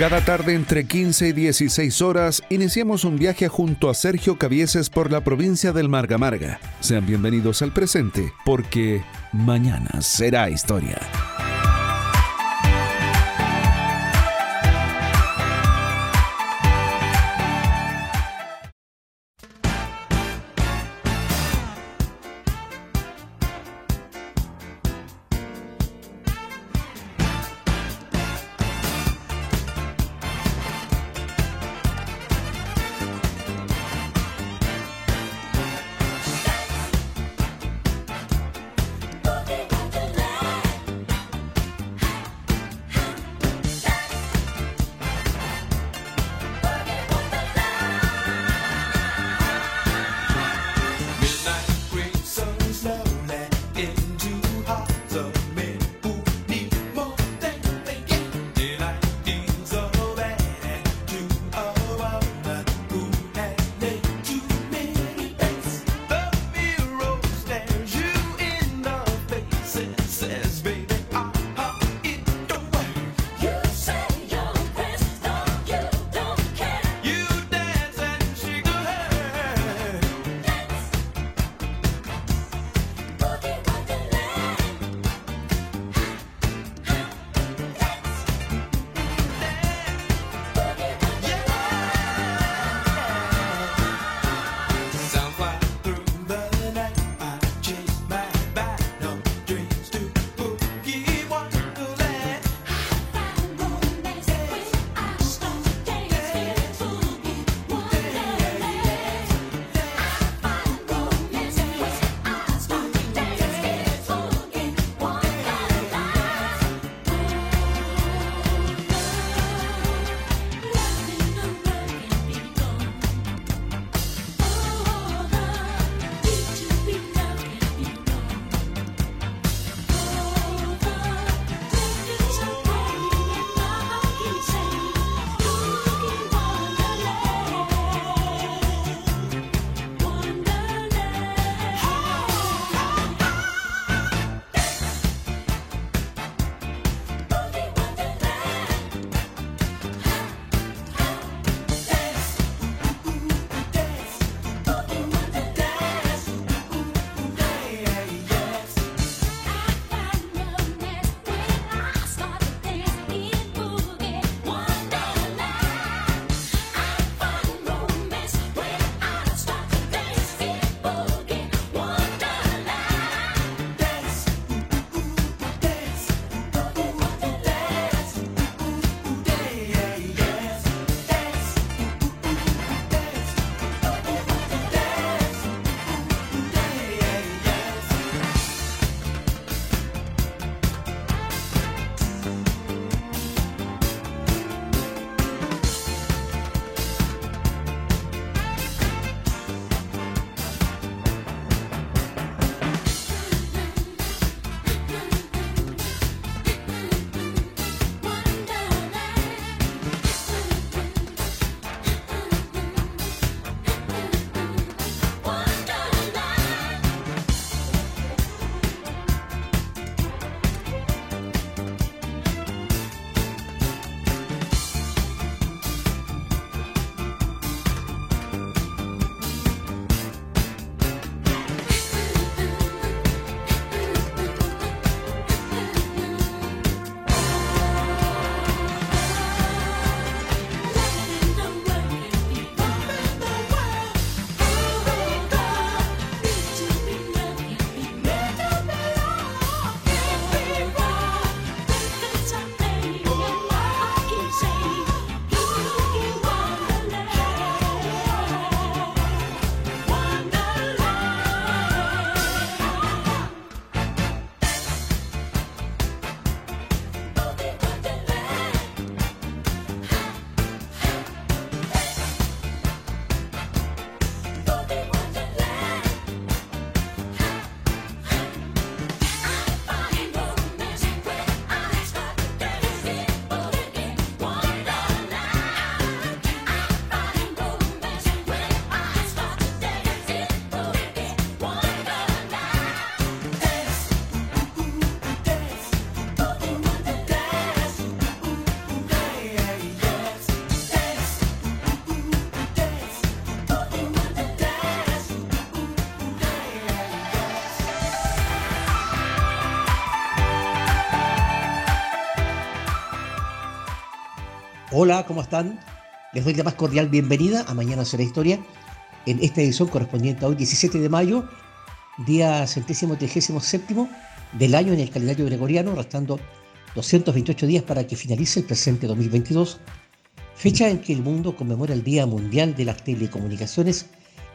Cada tarde entre 15 y 16 horas iniciamos un viaje junto a Sergio Cavieses por la provincia del Marga Marga. Sean bienvenidos al presente, porque mañana será historia. Hola, ¿cómo están? Les doy la más cordial bienvenida a Mañana será historia en esta edición correspondiente a hoy 17 de mayo, día centésimo trigésimo séptimo del año en el calendario gregoriano, restando 228 días para que finalice el presente 2022, fecha en que el mundo conmemora el Día Mundial de las Telecomunicaciones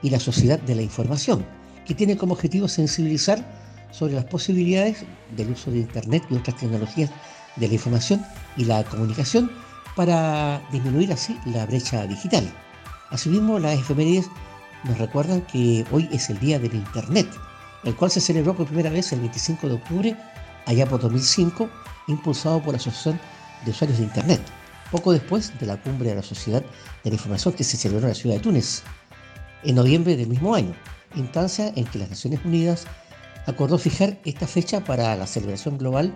y la Sociedad de la Información, que tiene como objetivo sensibilizar sobre las posibilidades del uso de Internet y otras tecnologías de la información y la comunicación para disminuir así la brecha digital. Asimismo, las efemérides nos recuerdan que hoy es el Día del Internet, el cual se celebró por primera vez el 25 de octubre, allá por 2005, impulsado por la Asociación de Usuarios de Internet, poco después de la cumbre de la Sociedad de la Información que se celebró en la ciudad de Túnez, en noviembre del mismo año, instancia en que las Naciones Unidas acordó fijar esta fecha para la celebración global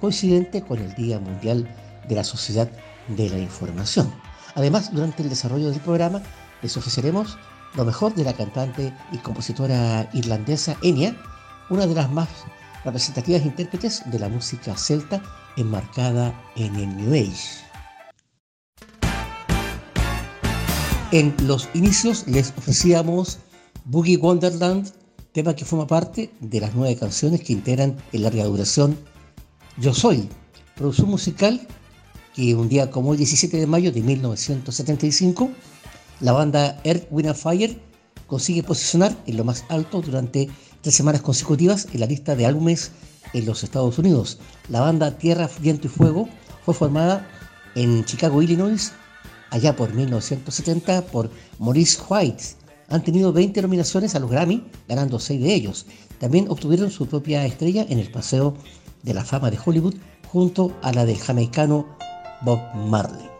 coincidente con el Día Mundial de la Sociedad de la Información. Además, durante el desarrollo del programa les ofreceremos lo mejor de la cantante y compositora irlandesa Enya, una de las más representativas intérpretes de la música celta enmarcada en el New Age. En los inicios les ofrecíamos Boogie Wonderland, tema que forma parte de las nueve canciones que integran el larga duración Yo Soy, producción musical que un día como el 17 de mayo de 1975, la banda Earth, Wind Fire consigue posicionar en lo más alto durante tres semanas consecutivas en la lista de álbumes en los Estados Unidos. La banda Tierra, Viento y Fuego fue formada en Chicago, Illinois, allá por 1970 por Maurice White. Han tenido 20 nominaciones a los Grammy, ganando 6 de ellos. También obtuvieron su propia estrella en el Paseo de la Fama de Hollywood junto a la del jamaicano Bob Marley.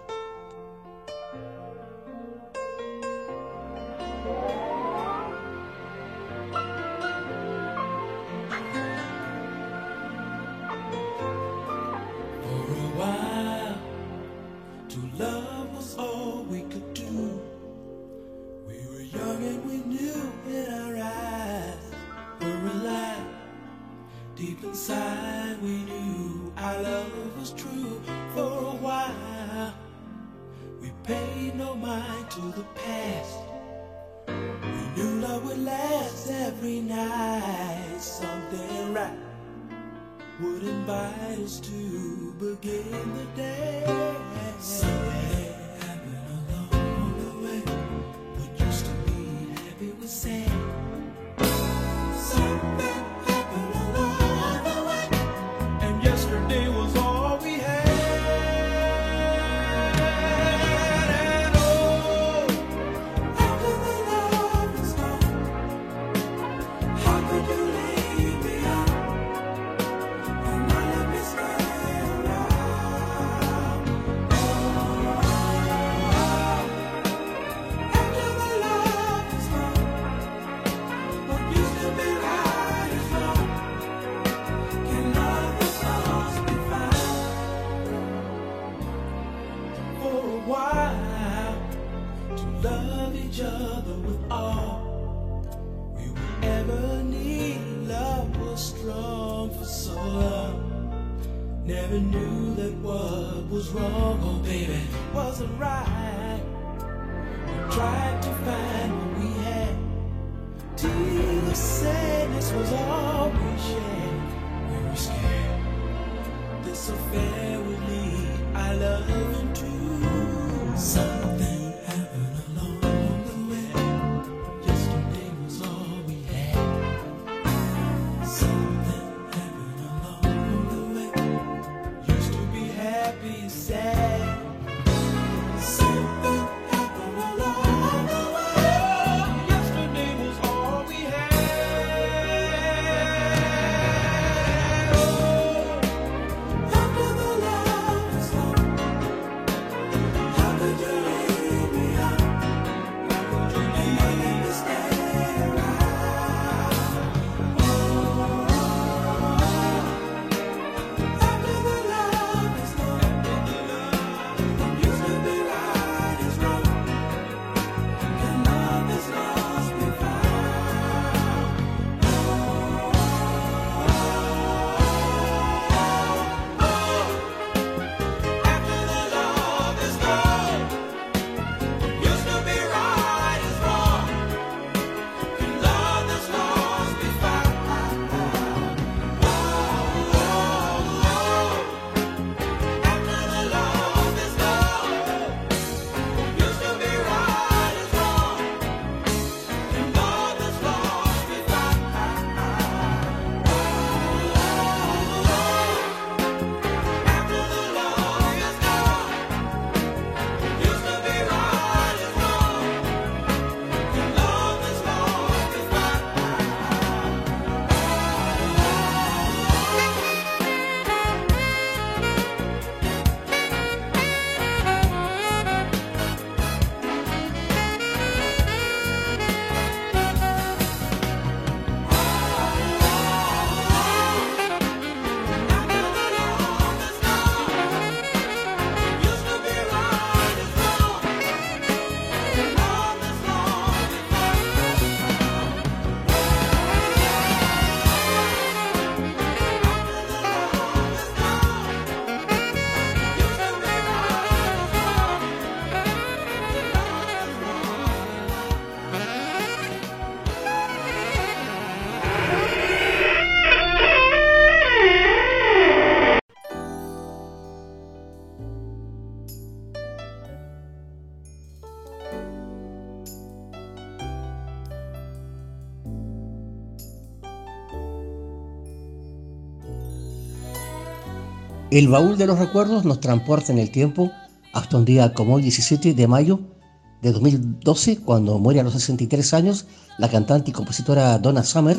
bear with me. I love you too. El baúl de los recuerdos nos transporta en el tiempo hasta un día como hoy, 17 de mayo de 2012, cuando muere a los 63 años la cantante y compositora Donna Summer,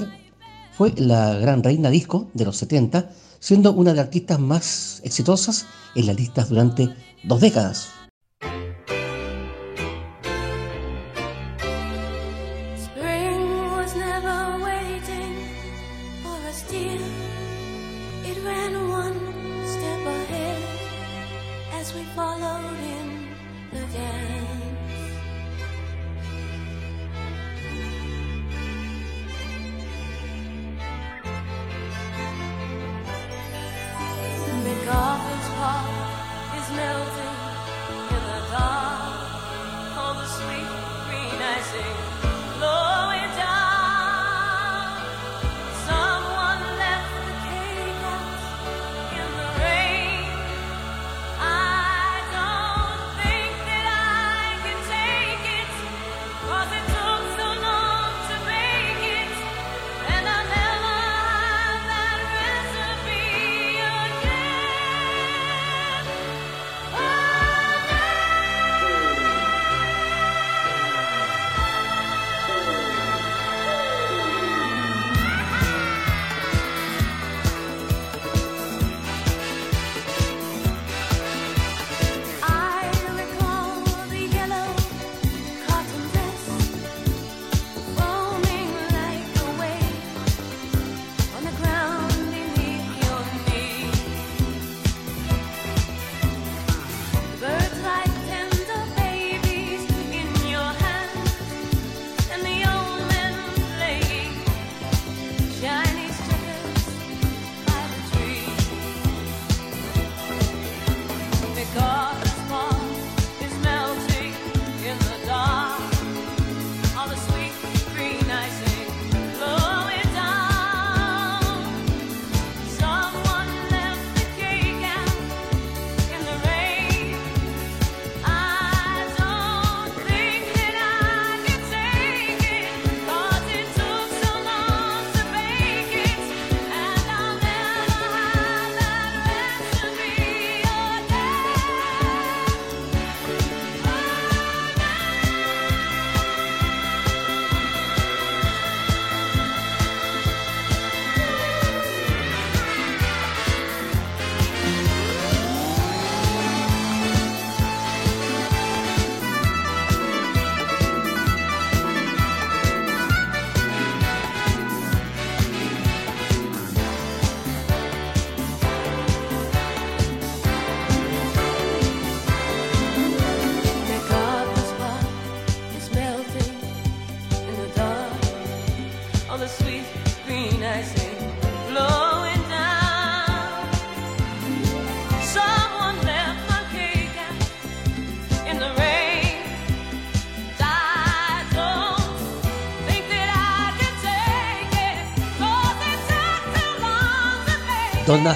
fue la gran reina disco de los 70, siendo una de las artistas más exitosas en las listas durante dos décadas.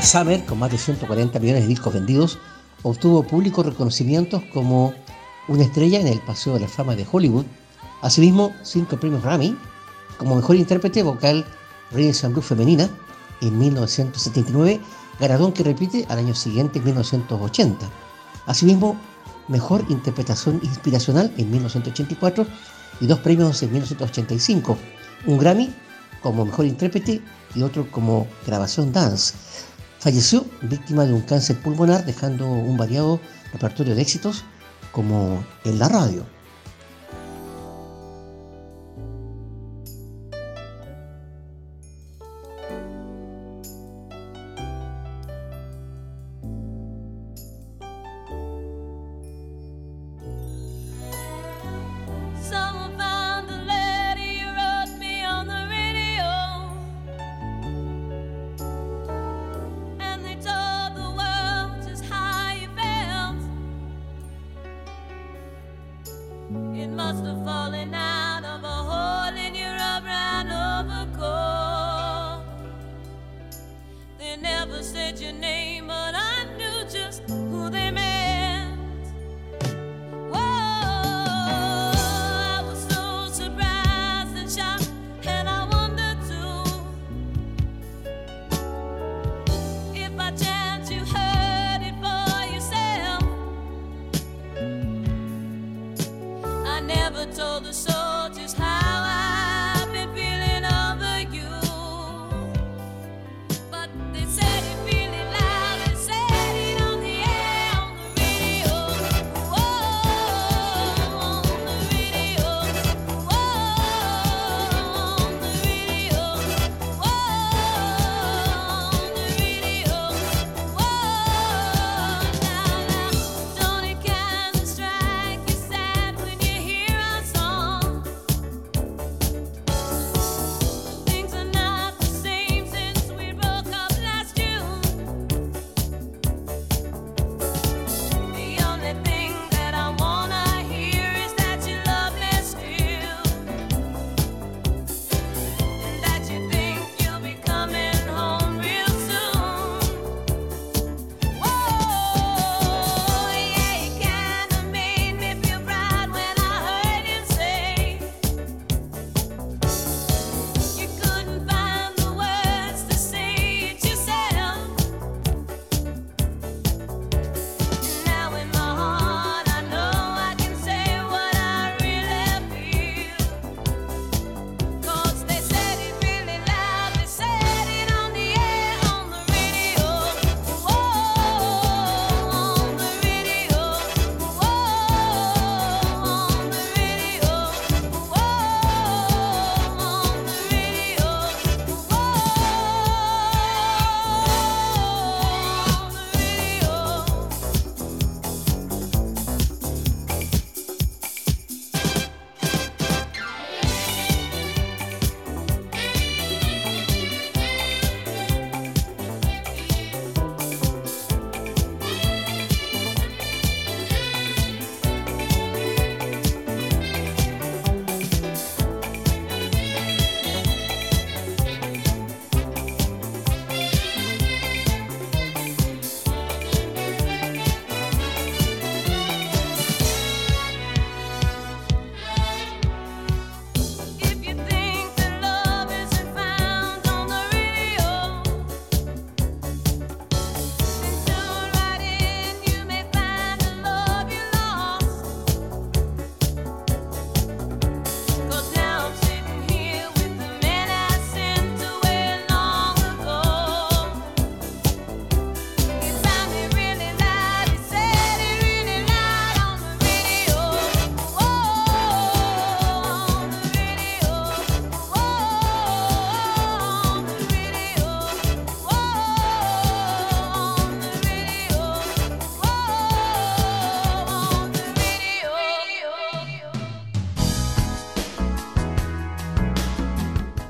Summer, con más de 140 millones de discos vendidos, obtuvo públicos reconocimientos como una estrella en el Paseo de la Fama de Hollywood, asimismo cinco premios Grammy, como mejor intérprete vocal Blues femenina en 1979, galardón que repite al año siguiente en 1980. Asimismo, mejor interpretación inspiracional en 1984 y dos premios en 1985, un Grammy como mejor intérprete y otro como grabación dance. Falleció víctima de un cáncer pulmonar dejando un variado repertorio de éxitos como en la radio.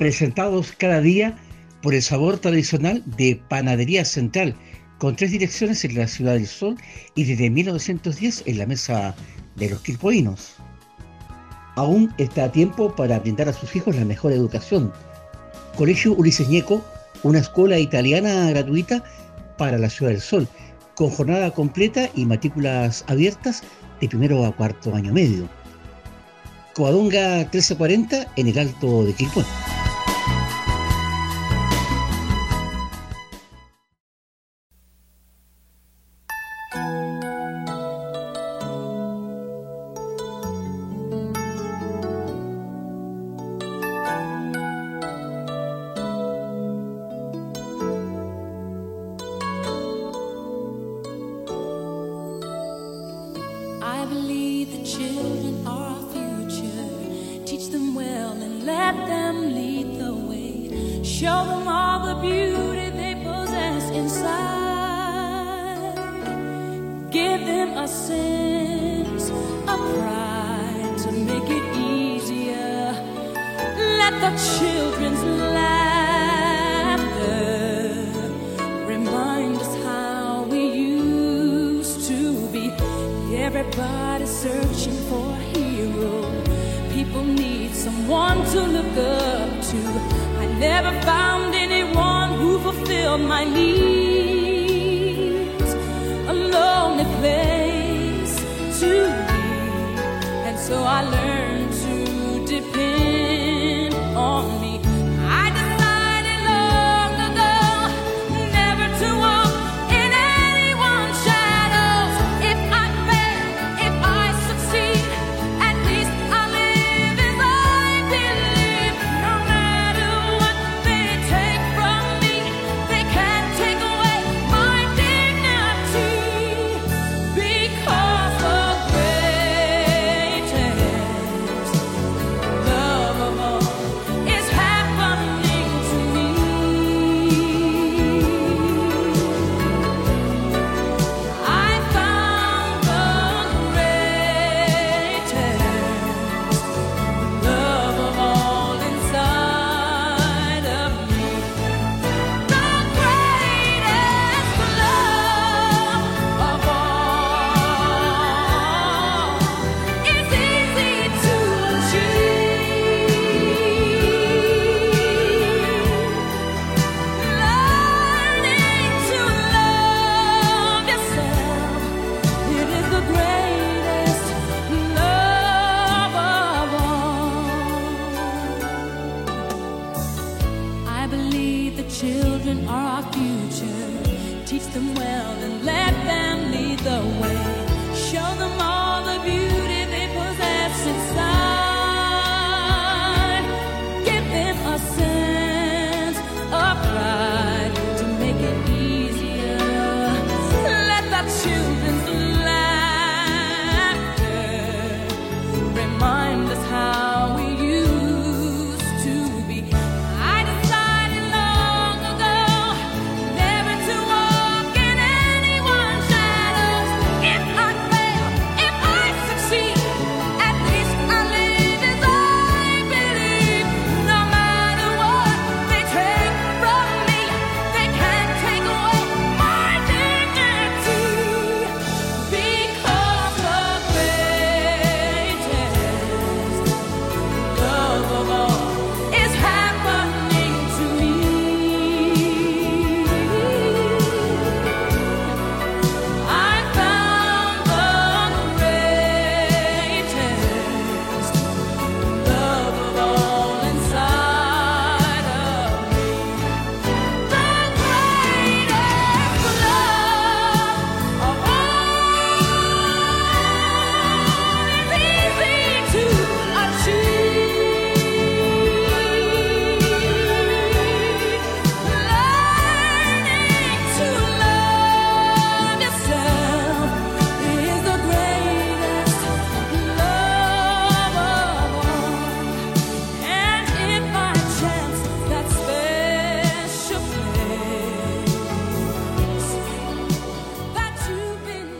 Presentados cada día por el sabor tradicional de Panadería Central, con tres direcciones en la Ciudad del Sol y desde 1910 en la Mesa de los Quilpoinos. Aún está a tiempo para brindar a sus hijos la mejor educación. Colegio Ulises Ñeco, una escuela italiana gratuita para la Ciudad del Sol, con jornada completa y matrículas abiertas de primero a cuarto año medio. Coadonga 1340 en el Alto de Quilpué.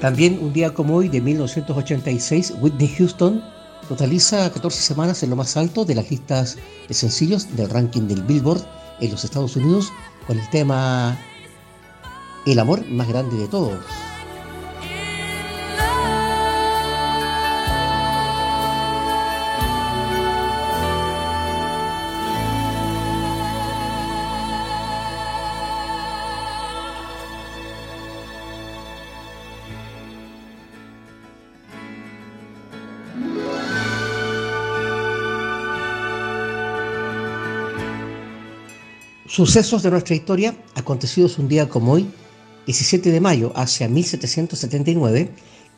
También un día como hoy, de 1986, Whitney Houston totaliza 14 semanas en lo más alto de las listas de sencillos del ranking del Billboard en los Estados Unidos con el tema El amor más grande de todos. Sucesos de nuestra historia acontecidos un día como hoy, 17 de mayo, hacia 1779,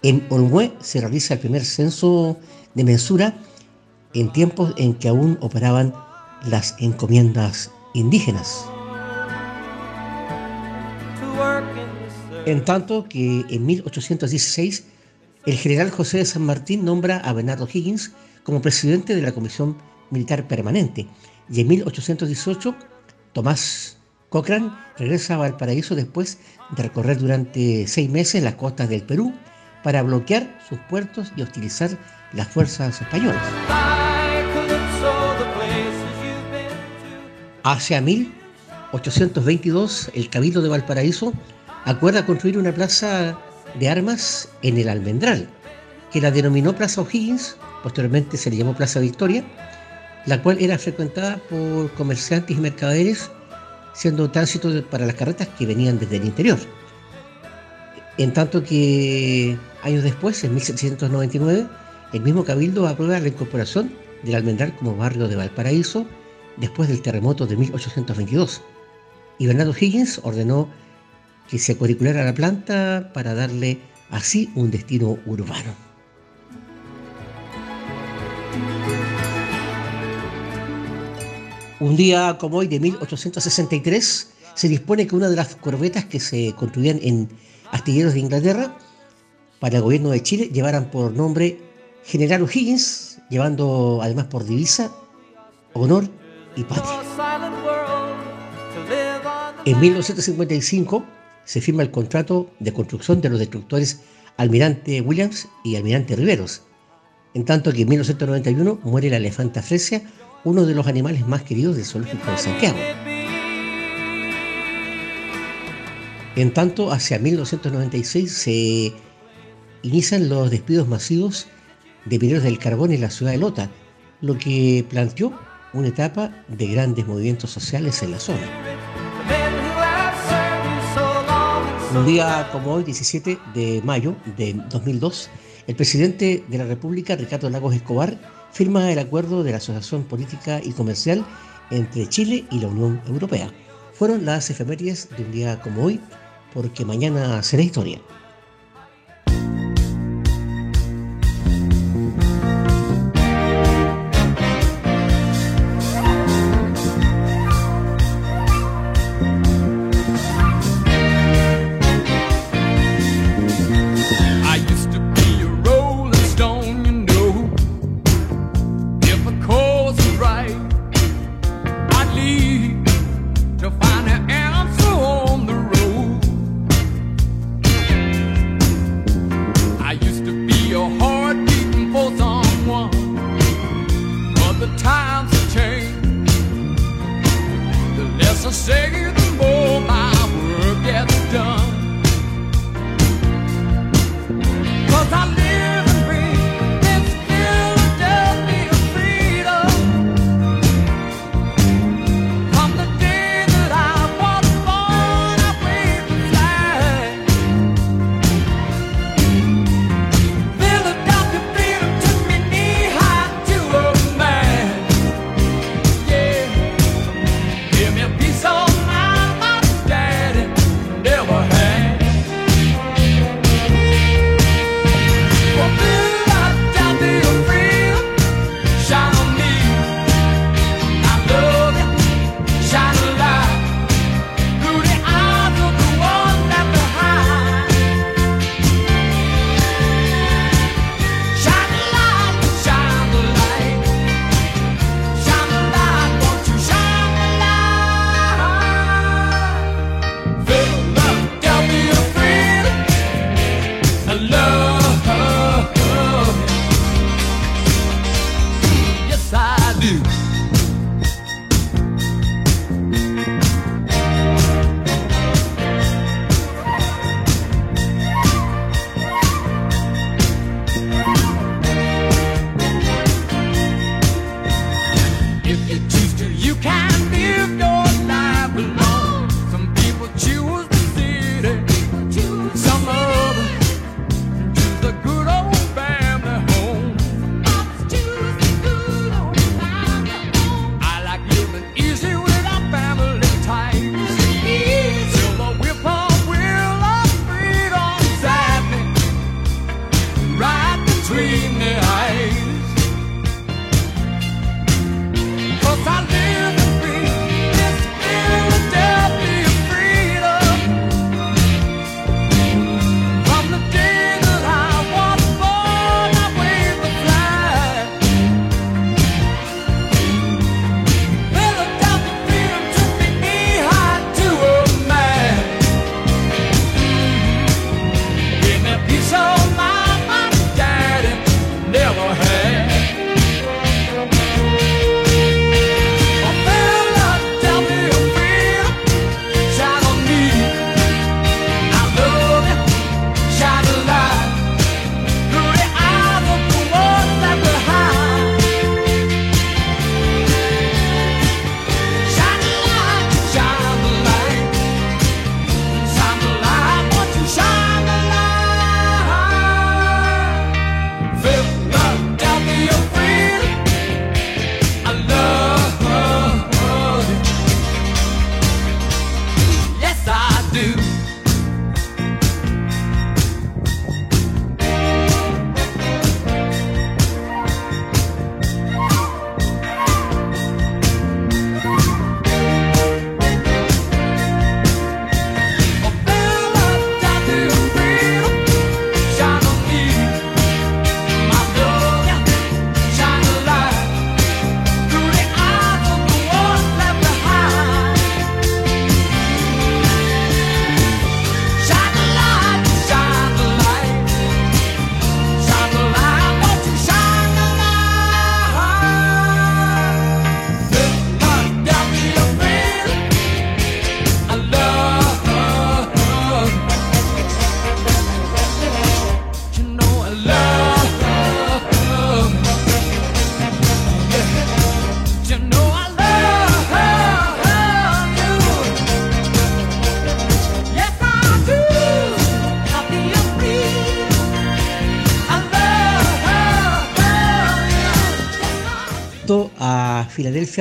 en Olmué se realiza el primer censo de mensura en tiempos en que aún operaban las encomiendas indígenas. En tanto que en 1816 el general José de San Martín nombra a Bernardo Higgins como presidente de la Comisión Militar Permanente y en 1818 Tomás Cochrane regresa a Valparaíso después de recorrer durante seis meses las costas del Perú para bloquear sus puertos y hostilizar las fuerzas españolas. Hacia 1822, el Cabildo de Valparaíso acuerda construir una plaza de armas en el Almendral, que la denominó Plaza O'Higgins, posteriormente se le llamó Plaza Victoria, la cual era frecuentada por comerciantes y mercaderes, siendo tránsito para las carretas que venían desde el interior. En tanto que años después, en 1799, el mismo Cabildo aprueba la incorporación del Almendral como barrio de Valparaíso después del terremoto de 1822. Y Bernardo Higgins ordenó que se curriculara la planta para darle así un destino urbano. Un día como hoy de 1863 se dispone que una de las corbetas que se construían en astilleros de Inglaterra para el gobierno de Chile llevaran por nombre General O'Higgins, llevando además por divisa honor y patria. En 1955 se firma el contrato de construcción de los destructores Almirante Williams y Almirante Riveros, en tanto que en 1991 muere la elefanta Fresia uno de los animales más queridos del zoológico de Santiago. En tanto, hacia 1996 se inician los despidos masivos de mineros del carbón en la ciudad de Lota, lo que planteó una etapa de grandes movimientos sociales en la zona. Un día como hoy, 17 de mayo de 2002, el presidente de la República, Ricardo Lagos Escobar, firma el acuerdo de la Asociación Política y Comercial entre Chile y la Unión Europea. Fueron las efemérides de un día como hoy, porque mañana será historia.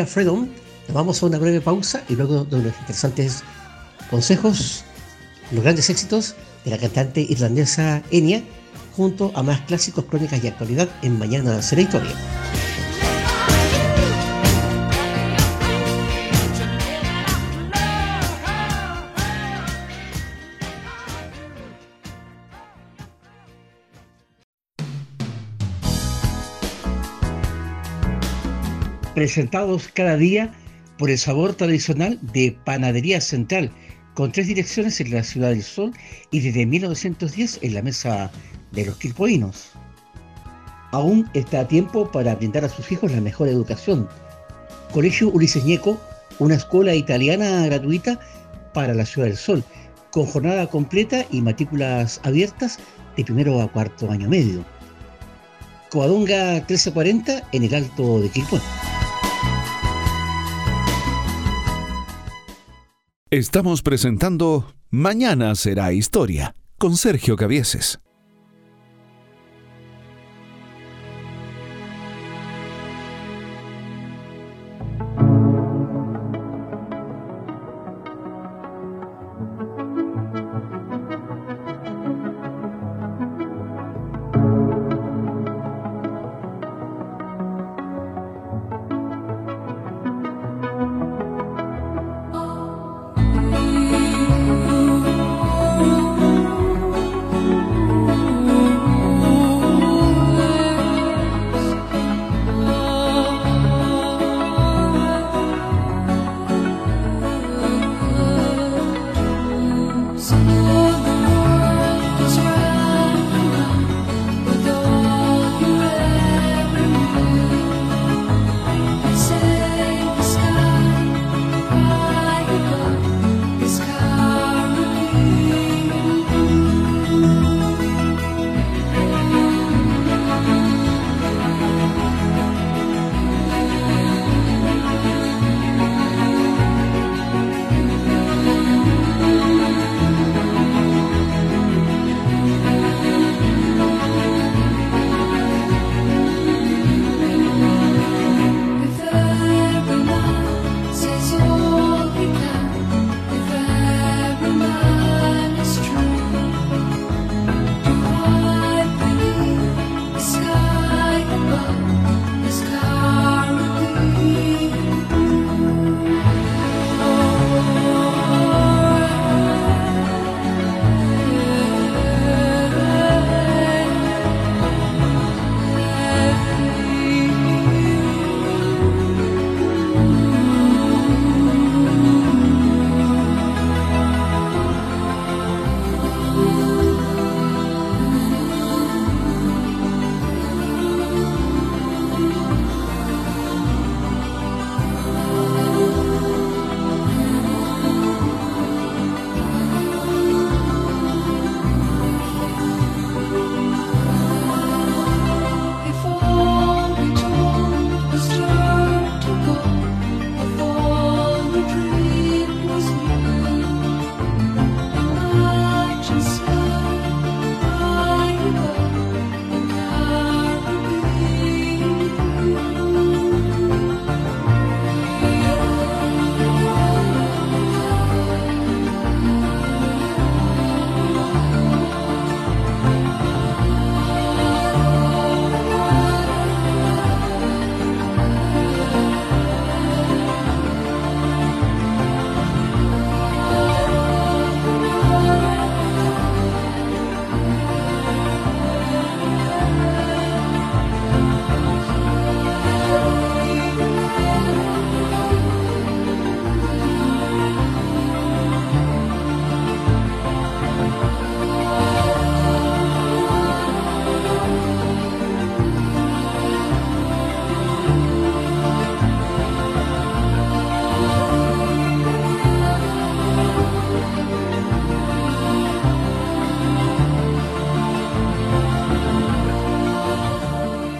Freedom. Nos vamos a una breve pausa y luego de unos interesantes consejos los grandes éxitos de la cantante irlandesa Enya junto a más clásicos, crónicas y actualidad en Mañana será historia. Presentados cada día por el sabor tradicional de Panadería Central, con tres direcciones en la Ciudad del Sol y desde 1910 en la Mesa de los Quilpoinos. Aún está a tiempo para brindar a sus hijos la mejor educación. Colegio Ulises una escuela italiana gratuita para la Ciudad del Sol, con jornada completa y matrículas abiertas de primero a cuarto año medio. Coadonga 1340 en el Alto de Quilpón. Estamos presentando Mañana será historia con Sergio Cavieses.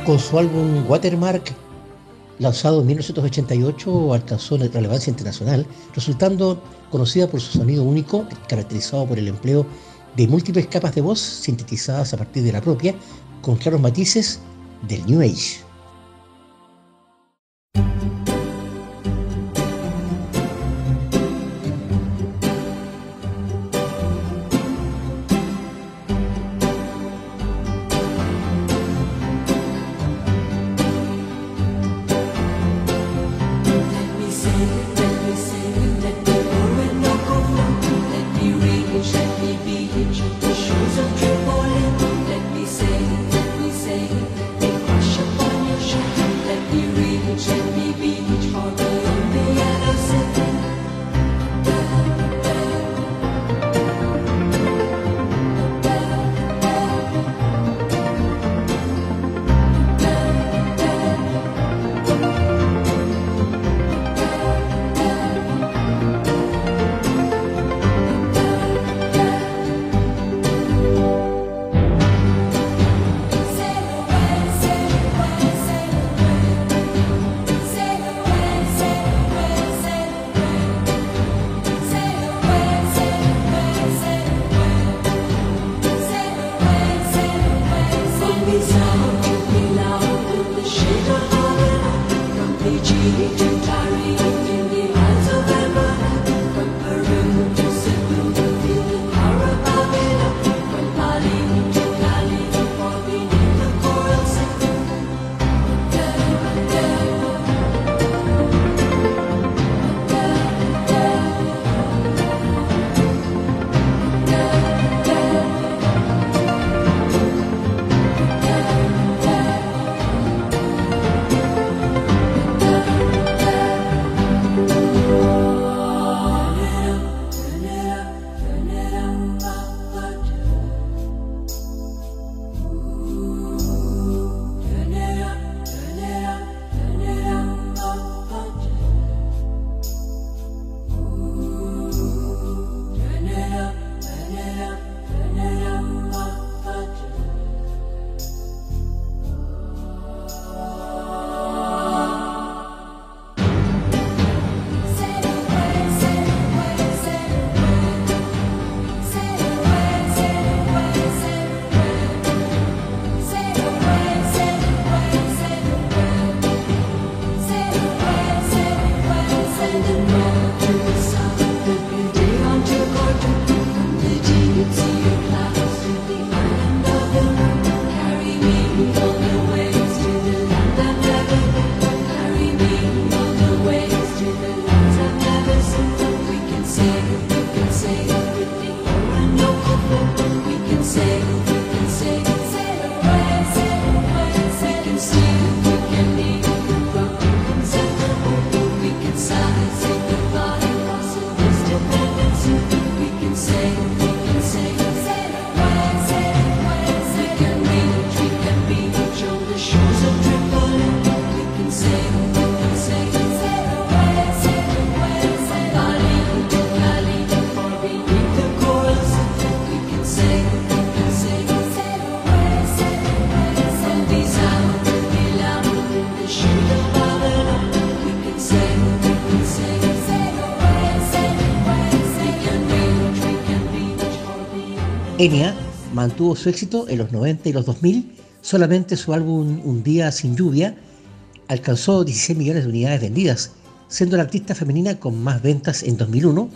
Con su álbum Watermark, lanzado en 1988, alcanzó relevancia internacional, resultando conocida por su sonido único, caracterizado por el empleo de múltiples capas de voz sintetizadas a partir de la propia, con claros matices del New Age. Enya mantuvo su éxito en los 90 y los 2000. Solamente su álbum Un día sin lluvia alcanzó 16 millones de unidades vendidas, siendo la artista femenina con más ventas en 2001,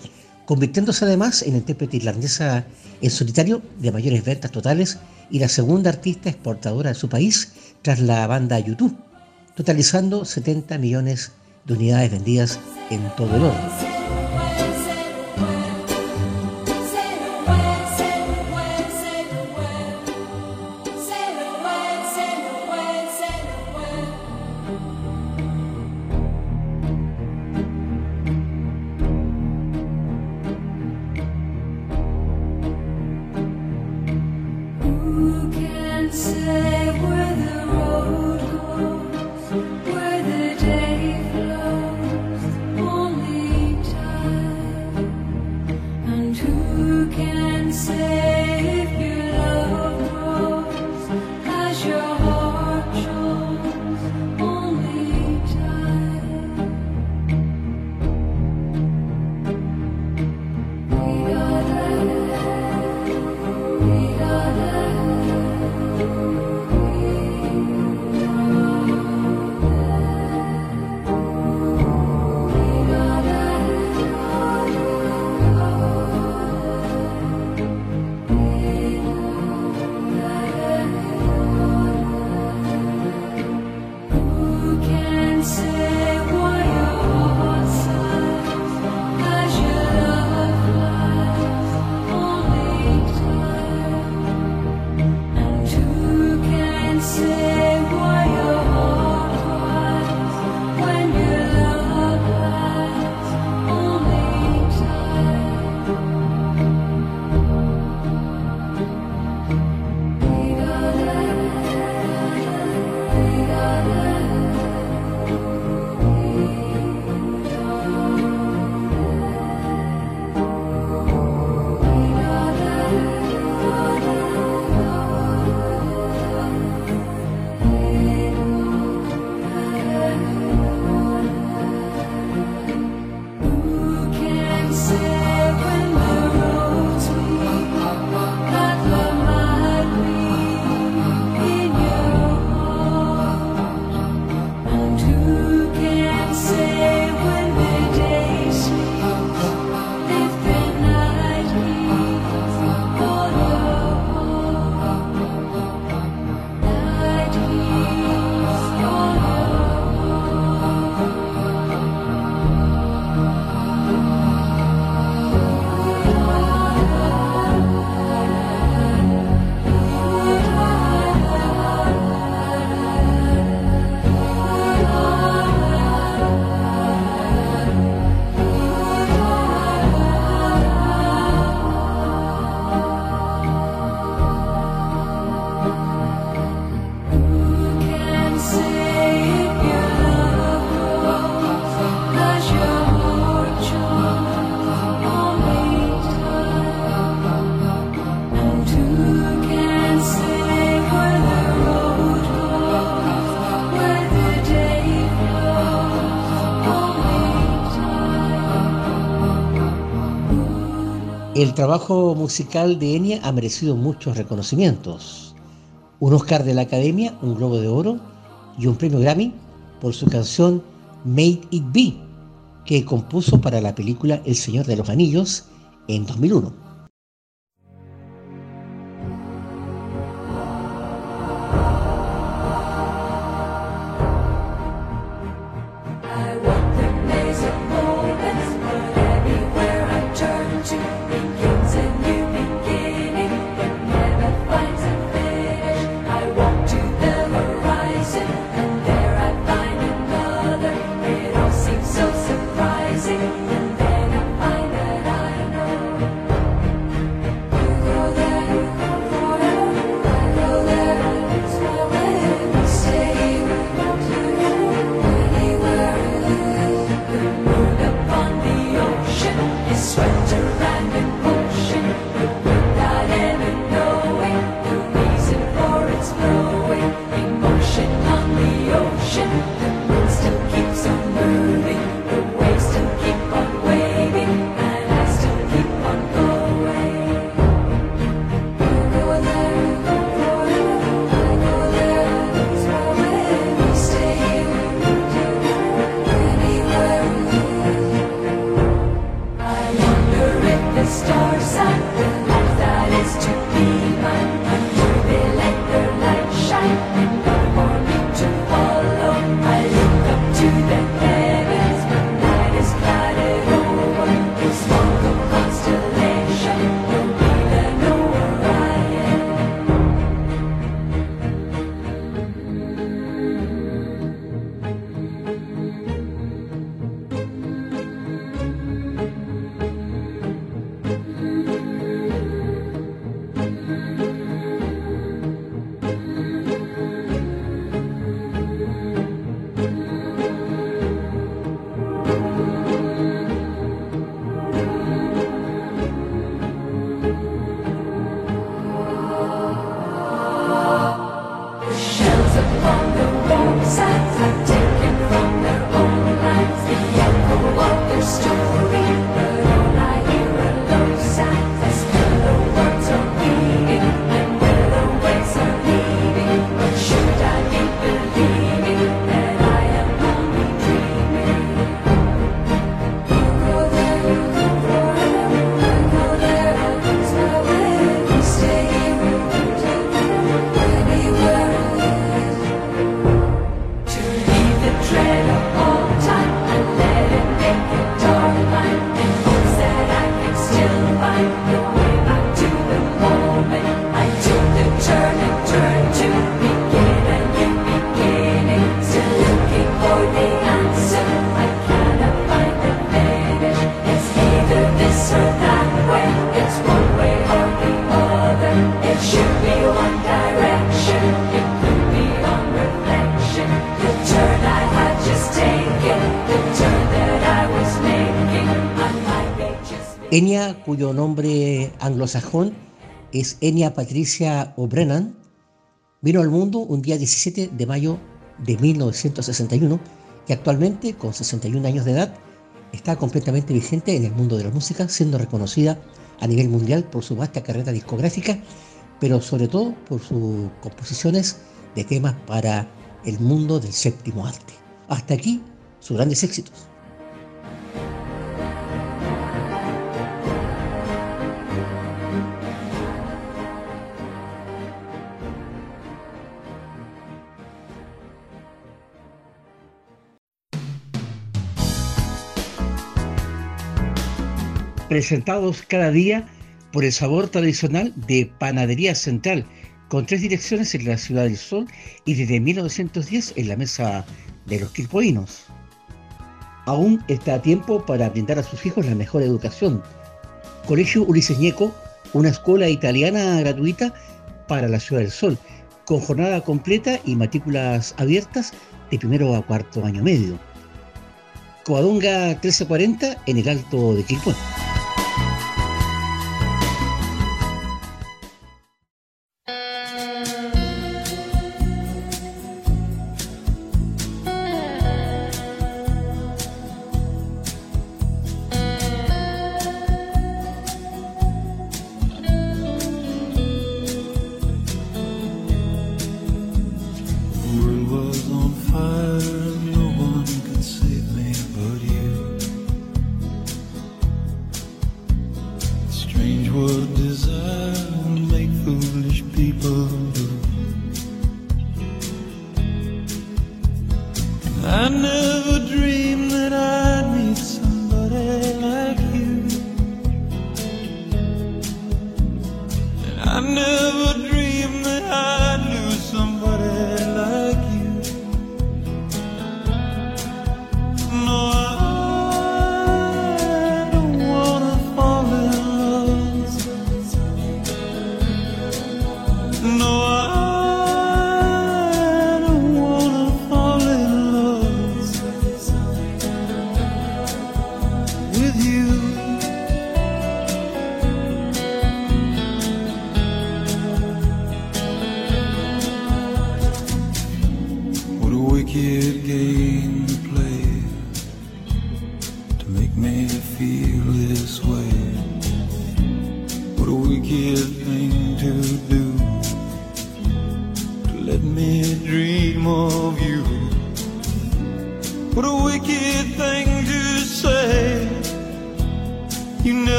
convirtiéndose además en intérprete irlandesa en solitario de mayores ventas totales y la segunda artista exportadora de su país tras la banda YouTube, totalizando 70 millones de unidades vendidas en todo el orden. El trabajo musical de Enya ha merecido muchos reconocimientos. Un Oscar de la Academia, un Globo de Oro y un premio Grammy por su canción Made It Be, que compuso para la película El Señor de los Anillos en 2001. Enya, cuyo nombre anglosajón es Enya Patricia O'Brennan, vino al mundo un día 17 de mayo de 1961 y actualmente, con 61 años de edad, está completamente vigente en el mundo de la música, siendo reconocida a nivel mundial por su vasta carrera discográfica, pero sobre todo por sus composiciones de temas para el mundo del séptimo arte. Hasta aquí sus grandes éxitos. Presentados cada día por el sabor tradicional de Panadería Central, con tres direcciones en la Ciudad del Sol y desde 1910 en la Mesa de los Quilpoinos. Aún está a tiempo para brindar a sus hijos la mejor educación. Colegio Ulises Ñeco, una escuela italiana gratuita para la Ciudad del Sol, con jornada completa y matrículas abiertas de primero a cuarto año medio. Coadonga 1340 en el Alto de Quilpué. I never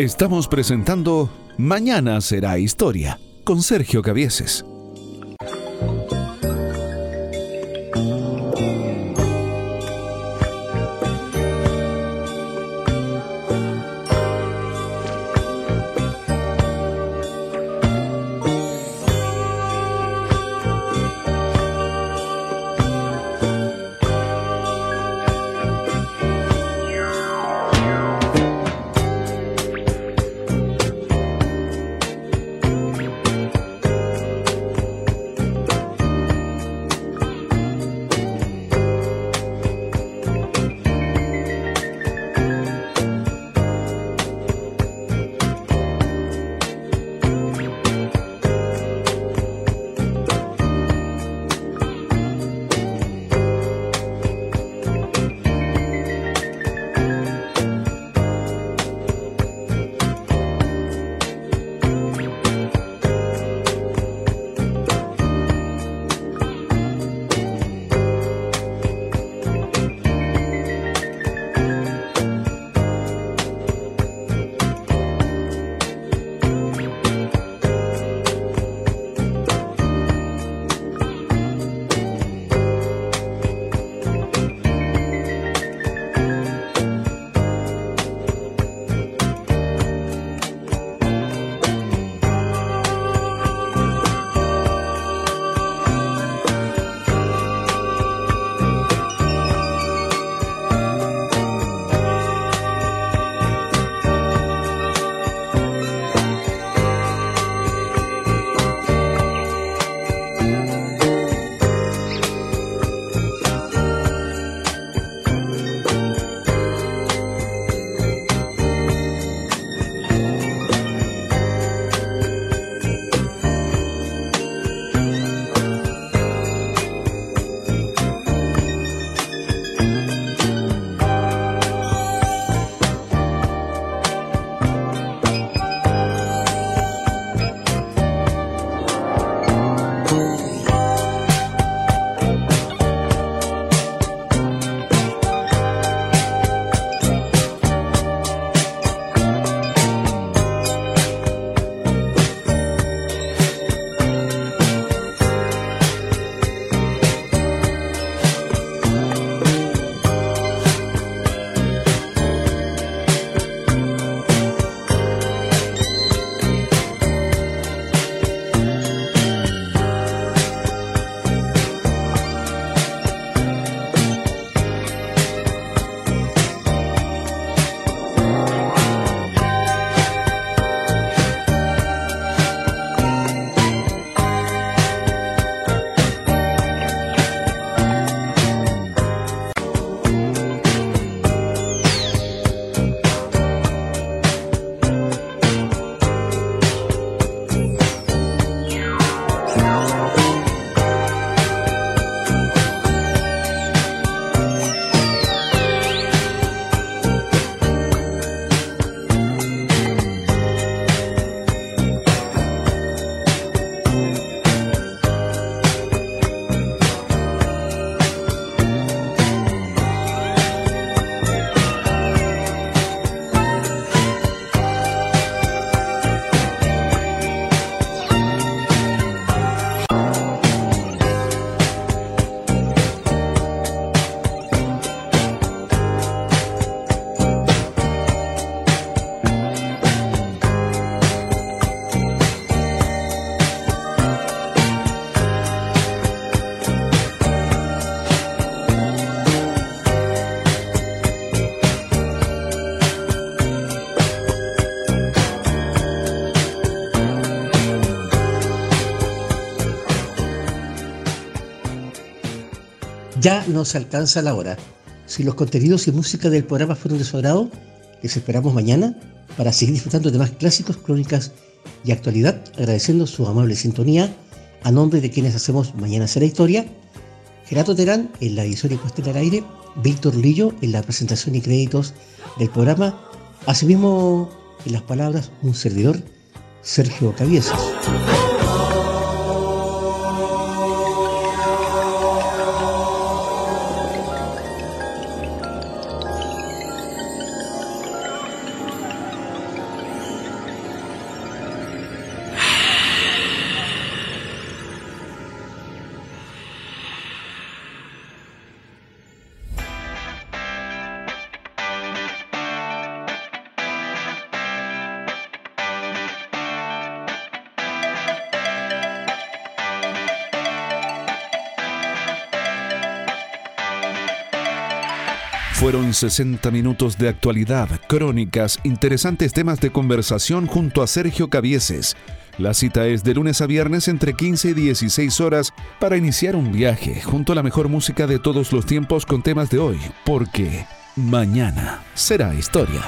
Estamos presentando Mañana será historia con Sergio Cavieses. Ya nos alcanza la hora. Si los contenidos y música del programa fueron de su agrado, les esperamos mañana para seguir disfrutando de más clásicos, crónicas y actualidad, agradeciendo su amable sintonía a nombre de quienes hacemos Mañana será historia, Gerardo Terán en la edición y puesta al aire, Víctor Lillo en la presentación y créditos del programa, asimismo en las palabras un servidor, Sergio Cabiezas. Fueron 60 minutos de actualidad, crónicas, interesantes temas de conversación junto a Sergio Cavieses. La cita es de lunes a viernes entre 15 y 16 horas para iniciar un viaje junto a la mejor música de todos los tiempos con temas de hoy, porque mañana será historia.